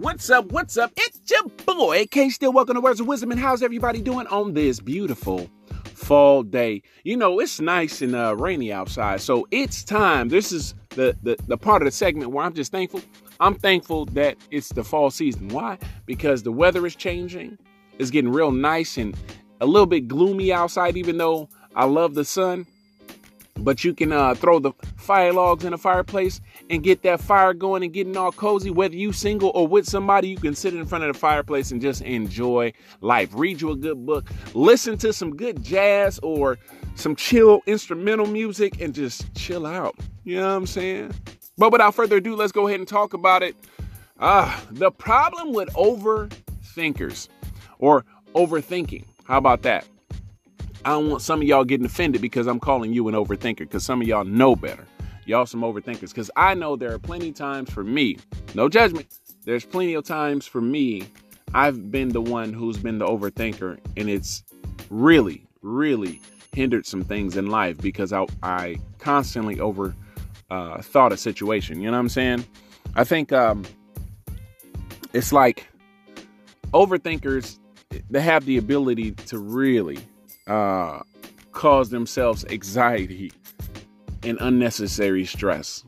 What's up? What's up? It's your boy, K Still. Welcome to Words of Wisdom. And how's everybody doing on this beautiful fall day? You know, it's nice and uh, rainy outside. So it's time. This is the, the, the part of the segment where I'm just thankful. I'm thankful that it's the fall season. Why? Because the weather is changing. It's getting real nice and a little bit gloomy outside, even though I love the sun but you can uh, throw the fire logs in a fireplace and get that fire going and getting all cozy. Whether you single or with somebody, you can sit in front of the fireplace and just enjoy life. Read you a good book, listen to some good jazz or some chill instrumental music, and just chill out. You know what I'm saying? But without further ado, let's go ahead and talk about it. Ah, the problem with overthinkers or overthinking. How about that? I don't want some of y'all getting offended because I'm calling you an overthinker because some of y'all know better. Y'all some overthinkers because I know there are plenty of times for me, no judgment. There's plenty of times for me. I've been the one who's been the overthinker, and it's really, really hindered some things in life because I, I constantly over uh, thought a situation. You know what I'm saying? I think um, it's like overthinkers. They have the ability to really uh, cause themselves anxiety and unnecessary stress.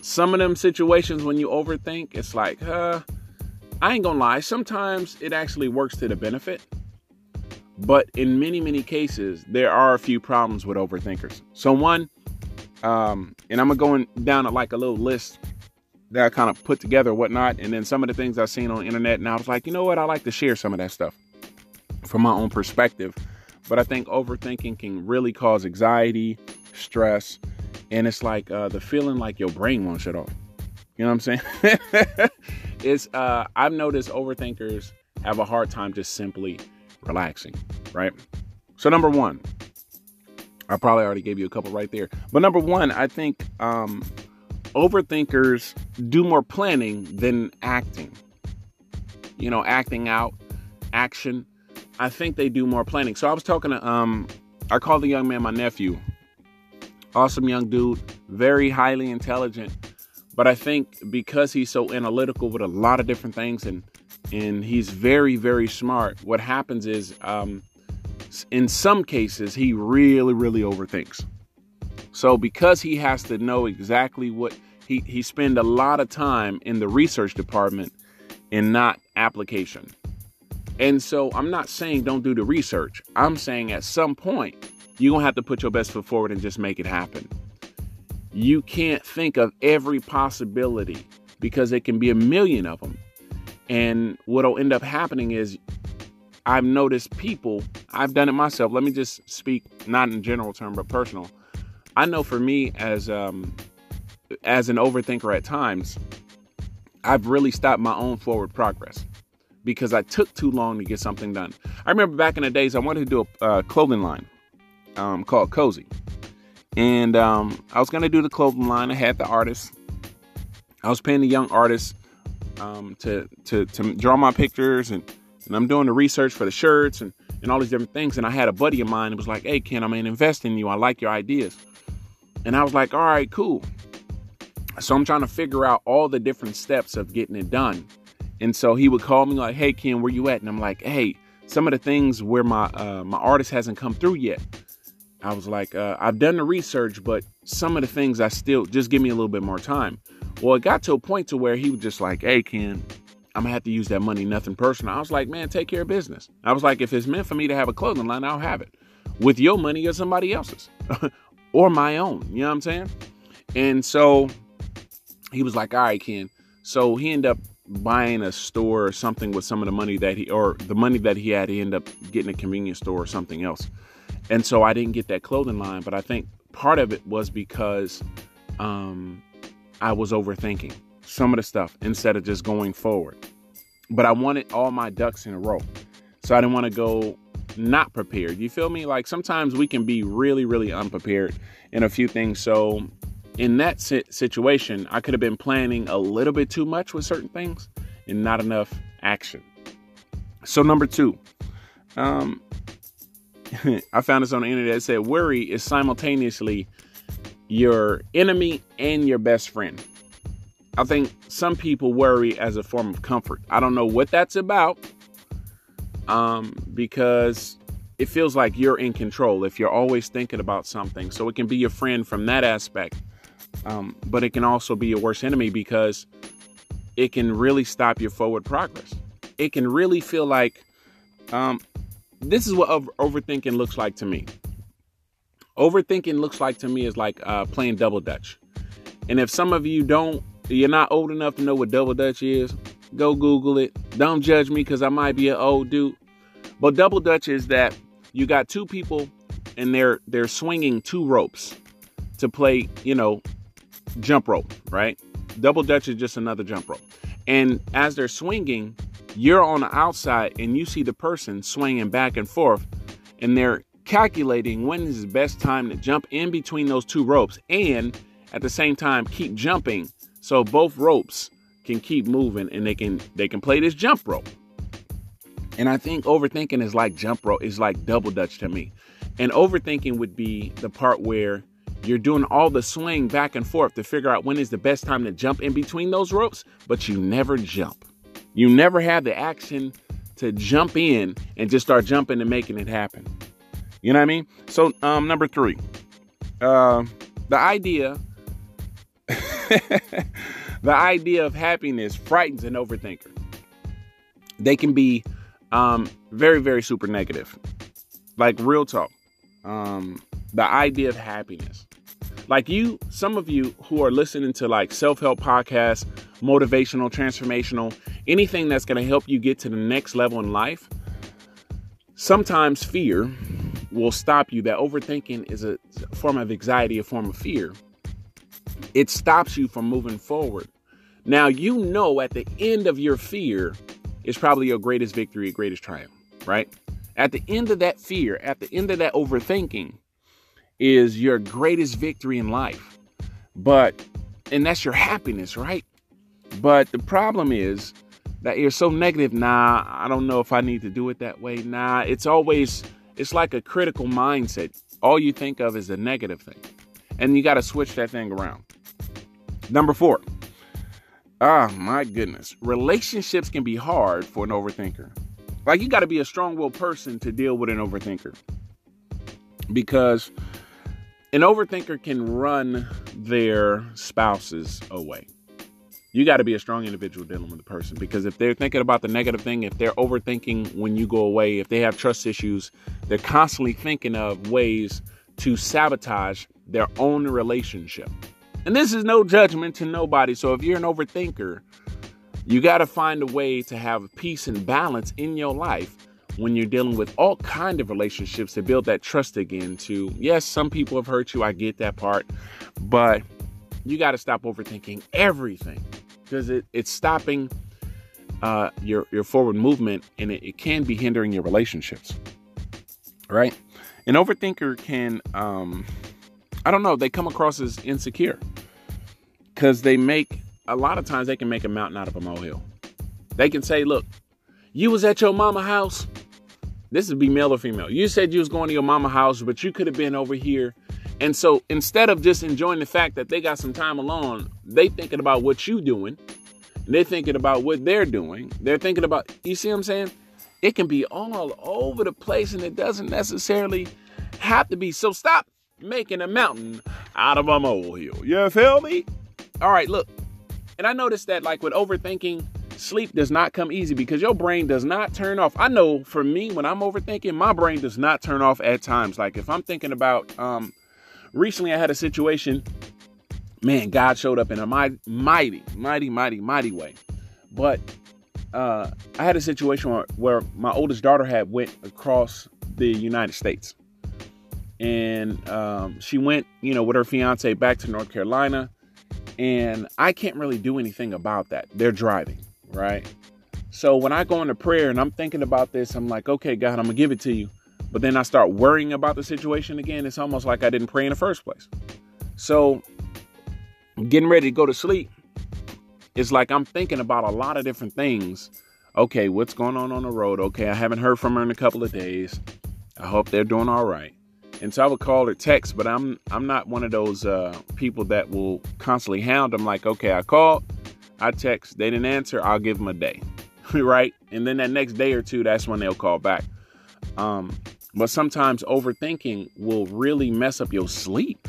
Some of them situations when you overthink, it's like, uh, I ain't gonna lie, sometimes it actually works to the benefit. But in many, many cases, there are a few problems with overthinkers. So, one, um, and I'm going down like a little list that I kind of put together, whatnot, and then some of the things I've seen on the internet, and I was like, you know what, I like to share some of that stuff from my own perspective but I think overthinking can really cause anxiety, stress, and it's like uh, the feeling like your brain won't shut off. You know what I'm saying? it's uh, I've noticed overthinkers have a hard time just simply relaxing, right? So number one, I probably already gave you a couple right there. But number one, I think um, overthinkers do more planning than acting. You know, acting out, action. I think they do more planning. So I was talking to um I called the young man my nephew. Awesome young dude, very highly intelligent. But I think because he's so analytical with a lot of different things and and he's very very smart, what happens is um in some cases he really really overthinks. So because he has to know exactly what he he spend a lot of time in the research department and not application. And so I'm not saying don't do the research. I'm saying at some point, you're going to have to put your best foot forward and just make it happen. You can't think of every possibility because it can be a million of them. And what'll end up happening is I've noticed people, I've done it myself. Let me just speak not in general term, but personal. I know for me as um, as an overthinker at times, I've really stopped my own forward progress because I took too long to get something done. I remember back in the days, I wanted to do a uh, clothing line um, called Cozy. And um, I was going to do the clothing line. I had the artist. I was paying the young artist um, to, to, to draw my pictures. And, and I'm doing the research for the shirts and, and all these different things. And I had a buddy of mine who was like, hey, Ken, I'm going to invest in you. I like your ideas. And I was like, all right, cool. So I'm trying to figure out all the different steps of getting it done. And so he would call me like, "Hey Ken, where you at?" And I'm like, "Hey, some of the things where my uh, my artist hasn't come through yet." I was like, uh, "I've done the research, but some of the things I still just give me a little bit more time." Well, it got to a point to where he was just like, "Hey Ken, I'm gonna have to use that money, nothing personal." I was like, "Man, take care of business." I was like, "If it's meant for me to have a clothing line, I'll have it with your money or somebody else's or my own." You know what I'm saying? And so he was like, "All right, Ken." So he ended up buying a store or something with some of the money that he or the money that he had he ended up getting a convenience store or something else. And so i didn't get that clothing line but i think part of it was because um, i was overthinking some of the stuff instead of just going forward. But i wanted all my ducks in a row. So i didn't want to go not prepared. You feel me? Like sometimes we can be really really unprepared in a few things. So in that situation, I could have been planning a little bit too much with certain things and not enough action. So, number two, um, I found this on the internet. It said worry is simultaneously your enemy and your best friend. I think some people worry as a form of comfort. I don't know what that's about. Um, because it feels like you're in control if you're always thinking about something. So it can be your friend from that aspect. Um, but it can also be your worst enemy because it can really stop your forward progress. It can really feel like um, this is what overthinking looks like to me. Overthinking looks like to me is like uh, playing double dutch. And if some of you don't, you're not old enough to know what double dutch is, go Google it. Don't judge me because I might be an old dude. But double dutch is that you got two people and they're they're swinging two ropes to play, you know, jump rope, right? Double dutch is just another jump rope. And as they're swinging, you're on the outside and you see the person swinging back and forth and they're calculating when is the best time to jump in between those two ropes and at the same time keep jumping so both ropes can keep moving and they can they can play this jump rope. And I think overthinking is like jump rope is like double dutch to me. And overthinking would be the part where you're doing all the swing back and forth to figure out when is the best time to jump in between those ropes, but you never jump. You never have the action to jump in and just start jumping and making it happen. You know what I mean? So, um, number three, uh, the idea, the idea of happiness frightens an overthinker. They can be um, very, very super negative. Like real talk. Um, the idea of happiness. Like you, some of you who are listening to like self help podcasts, motivational, transformational, anything that's going to help you get to the next level in life, sometimes fear will stop you. That overthinking is a form of anxiety, a form of fear. It stops you from moving forward. Now, you know at the end of your fear is probably your greatest victory, your greatest triumph, right? At the end of that fear, at the end of that overthinking, is your greatest victory in life. But, and that's your happiness, right? But the problem is that you're so negative. Nah, I don't know if I need to do it that way. Nah, it's always, it's like a critical mindset. All you think of is a negative thing. And you got to switch that thing around. Number four. Ah, my goodness. Relationships can be hard for an overthinker. Like, you got to be a strong willed person to deal with an overthinker. Because an overthinker can run their spouses away. You got to be a strong individual dealing with the person because if they're thinking about the negative thing, if they're overthinking when you go away, if they have trust issues, they're constantly thinking of ways to sabotage their own relationship. And this is no judgment to nobody. So if you're an overthinker, you got to find a way to have peace and balance in your life when you're dealing with all kind of relationships to build that trust again to yes some people have hurt you i get that part but you got to stop overthinking everything because it, it's stopping uh, your your forward movement and it, it, can be hindering your relationships right? An overthinker can um, i don't know they come across as insecure because they make a lot of times they can make a mountain out of a molehill. They can say look you was at your mama house this would be male or female. You said you was going to your mama house, but you could have been over here. And so instead of just enjoying the fact that they got some time alone, they thinking about what you doing. They're thinking about what they're doing. They're thinking about, you see what I'm saying? It can be all over the place and it doesn't necessarily have to be. So stop making a mountain out of a molehill. You feel me? All right, look. And I noticed that like with overthinking, sleep does not come easy because your brain does not turn off. I know for me, when I'm overthinking, my brain does not turn off at times. Like if I'm thinking about, um, recently I had a situation, man, God showed up in a mighty, mighty, mighty, mighty, mighty way. But uh, I had a situation where, where my oldest daughter had went across the United States. And um, she went, you know, with her fiance back to North Carolina. And I can't really do anything about that. They're driving right? So when I go into prayer and I'm thinking about this, I'm like, okay, God, I'm gonna give it to you. But then I start worrying about the situation again. It's almost like I didn't pray in the first place. So getting ready to go to sleep, it's like I'm thinking about a lot of different things. Okay, what's going on on the road? Okay, I haven't heard from her in a couple of days. I hope they're doing all right. And so I would call or text, but I'm I'm not one of those uh, people that will constantly hound them. Like, okay, I called, I text, they didn't answer, I'll give them a day. right? And then that next day or two, that's when they'll call back. Um, but sometimes overthinking will really mess up your sleep.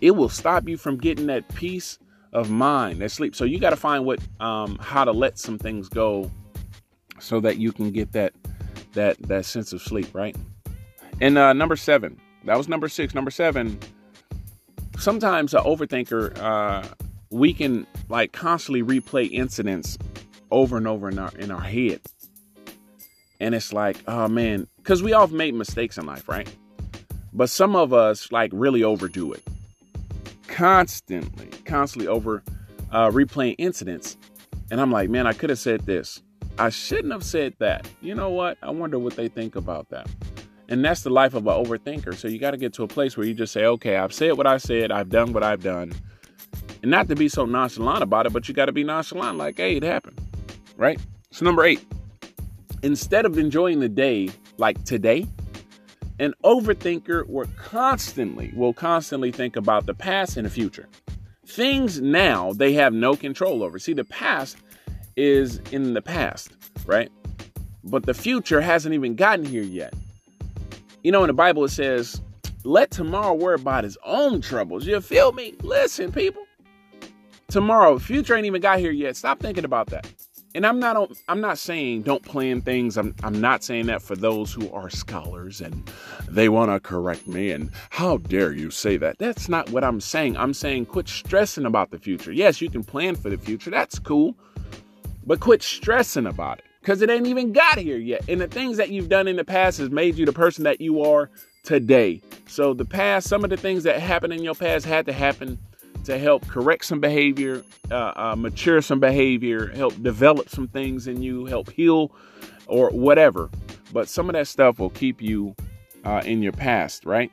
It will stop you from getting that peace of mind, that sleep. So you got to find what, um, how to let some things go, so that you can get that, that, that sense of sleep, right? And uh, number seven, that was number six. Number seven, sometimes an overthinker, uh, we can like constantly replay incidents over and over in our in our head. And it's like, oh man, because we all made mistakes in life, right? But some of us like really overdo it. Constantly, constantly over uh, replaying incidents. And I'm like, man, I could have said this. I shouldn't have said that. You know what? I wonder what they think about that. And that's the life of an overthinker. So you got to get to a place where you just say, okay, I've said what I said, I've done what I've done. And not to be so nonchalant about it, but you got to be nonchalant, like, hey, it happened right? So, number eight, instead of enjoying the day like today, an overthinker will constantly will constantly think about the past and the future. Things now they have no control over. See, the past is in the past, right? But the future hasn't even gotten here yet. You know, in the Bible it says, let tomorrow worry about his own troubles. You feel me? Listen, people. Tomorrow, future ain't even got here yet. Stop thinking about that and I'm not I'm not saying don't plan things. I'm I'm not saying that for those who are scholars and they want to correct me and how dare you say that? That's not what I'm saying. I'm saying quit stressing about the future. Yes, you can plan for the future. That's cool. But quit stressing about it cuz it ain't even got here yet. And the things that you've done in the past has made you the person that you are today. So the past, some of the things that happened in your past had to happen to help correct some behavior, uh, uh, mature some behavior, help develop some things in you, help heal, or whatever. But some of that stuff will keep you uh, in your past, right?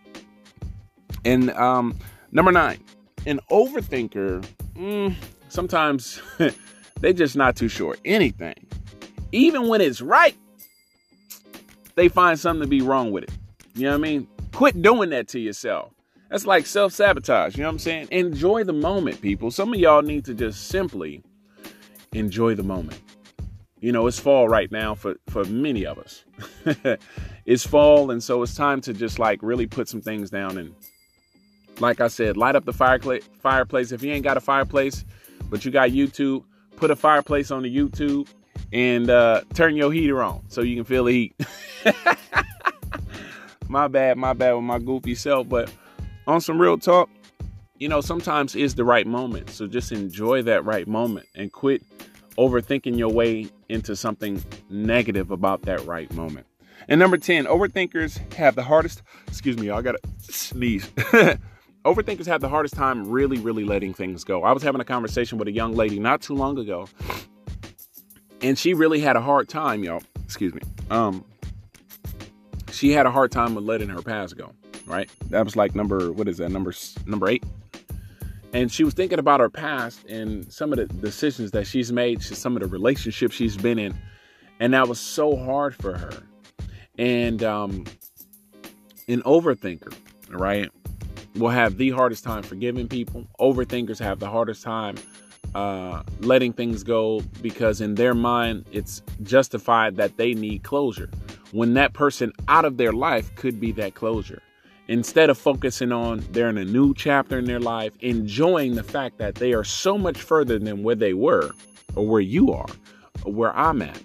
And um, number nine, an overthinker, mm, sometimes they just not too sure anything. Even when it's right, they find something to be wrong with it. You know what I mean? Quit doing that to yourself. That's like self sabotage. You know what I'm saying? Enjoy the moment, people. Some of y'all need to just simply enjoy the moment. You know, it's fall right now for, for many of us. it's fall, and so it's time to just like really put some things down. And like I said, light up the fireplace. Fireplace. If you ain't got a fireplace, but you got YouTube, put a fireplace on the YouTube and uh, turn your heater on so you can feel the heat. my bad, my bad with my goofy self, but on some real talk, you know, sometimes is the right moment. So just enjoy that right moment and quit overthinking your way into something negative about that right moment. And number 10, overthinkers have the hardest, excuse me, I gotta sneeze. overthinkers have the hardest time really, really letting things go. I was having a conversation with a young lady not too long ago, and she really had a hard time, y'all. Excuse me. Um, she had a hard time with letting her past go right? That was like number what is that number number eight. And she was thinking about her past and some of the decisions that she's made, some of the relationships she's been in, and that was so hard for her. And um, an overthinker, right, will have the hardest time forgiving people. Overthinkers have the hardest time uh, letting things go because in their mind it's justified that they need closure when that person out of their life could be that closure instead of focusing on they're in a new chapter in their life, enjoying the fact that they are so much further than where they were or where you are or where I'm at.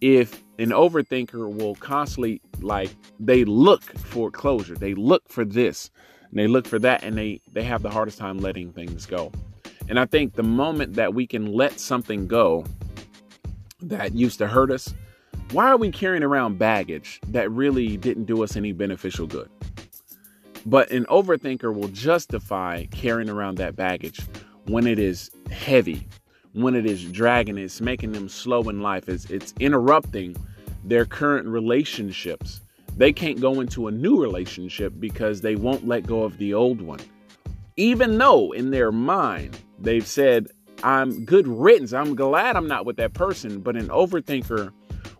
If an overthinker will constantly like they look for closure, they look for this and they look for that and they they have the hardest time letting things go. And I think the moment that we can let something go that used to hurt us, why are we carrying around baggage that really didn't do us any beneficial good? But an overthinker will justify carrying around that baggage when it is heavy, when it is dragging, it's making them slow in life, it's, it's interrupting their current relationships. They can't go into a new relationship because they won't let go of the old one. Even though in their mind they've said, I'm good riddance, I'm glad I'm not with that person, but an overthinker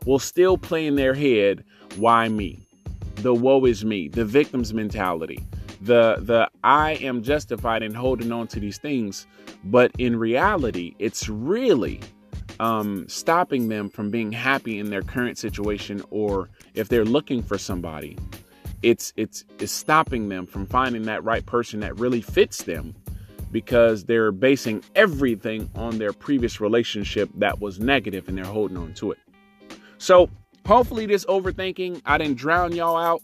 will still play in their head, why me? The woe is me, the victim's mentality, the the I am justified in holding on to these things, but in reality, it's really um, stopping them from being happy in their current situation, or if they're looking for somebody, it's it's it's stopping them from finding that right person that really fits them because they're basing everything on their previous relationship that was negative and they're holding on to it. So hopefully this overthinking, I didn't drown y'all out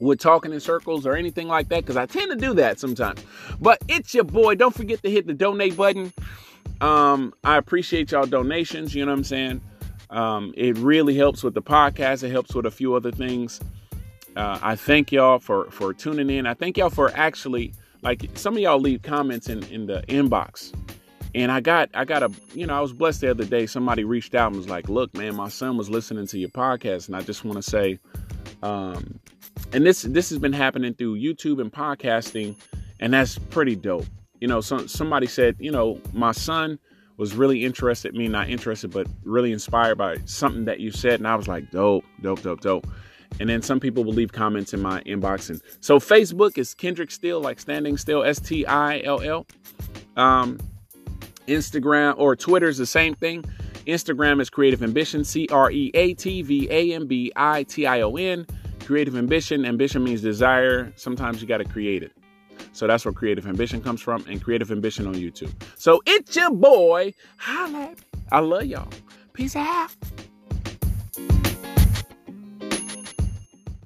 with talking in circles or anything like that because I tend to do that sometimes. But it's your boy. Don't forget to hit the donate button. Um, I appreciate y'all donations. You know what I'm saying? Um, it really helps with the podcast. It helps with a few other things. Uh, I thank y'all for for tuning in. I thank y'all for actually like some of y'all leave comments in in the inbox. And I got I got a you know I was blessed the other day. Somebody reached out and was like, "Look, man, my son was listening to your podcast, and I just want to say, um, and this this has been happening through YouTube and podcasting, and that's pretty dope. You know, some somebody said, you know, my son was really interested, me not interested, but really inspired by something that you said, and I was like, dope, dope, dope, dope. And then some people will leave comments in my inbox, and so Facebook is Kendrick Still, like standing still, S T I L L. Um, Instagram or Twitter is the same thing. Instagram is Creative Ambition, C R E A T V A M B I T I O N creative ambition. Ambition means desire. Sometimes you got to create it. So that's where creative ambition comes from, and creative ambition on YouTube. So it's your boy. Holla. I love y'all. Peace out.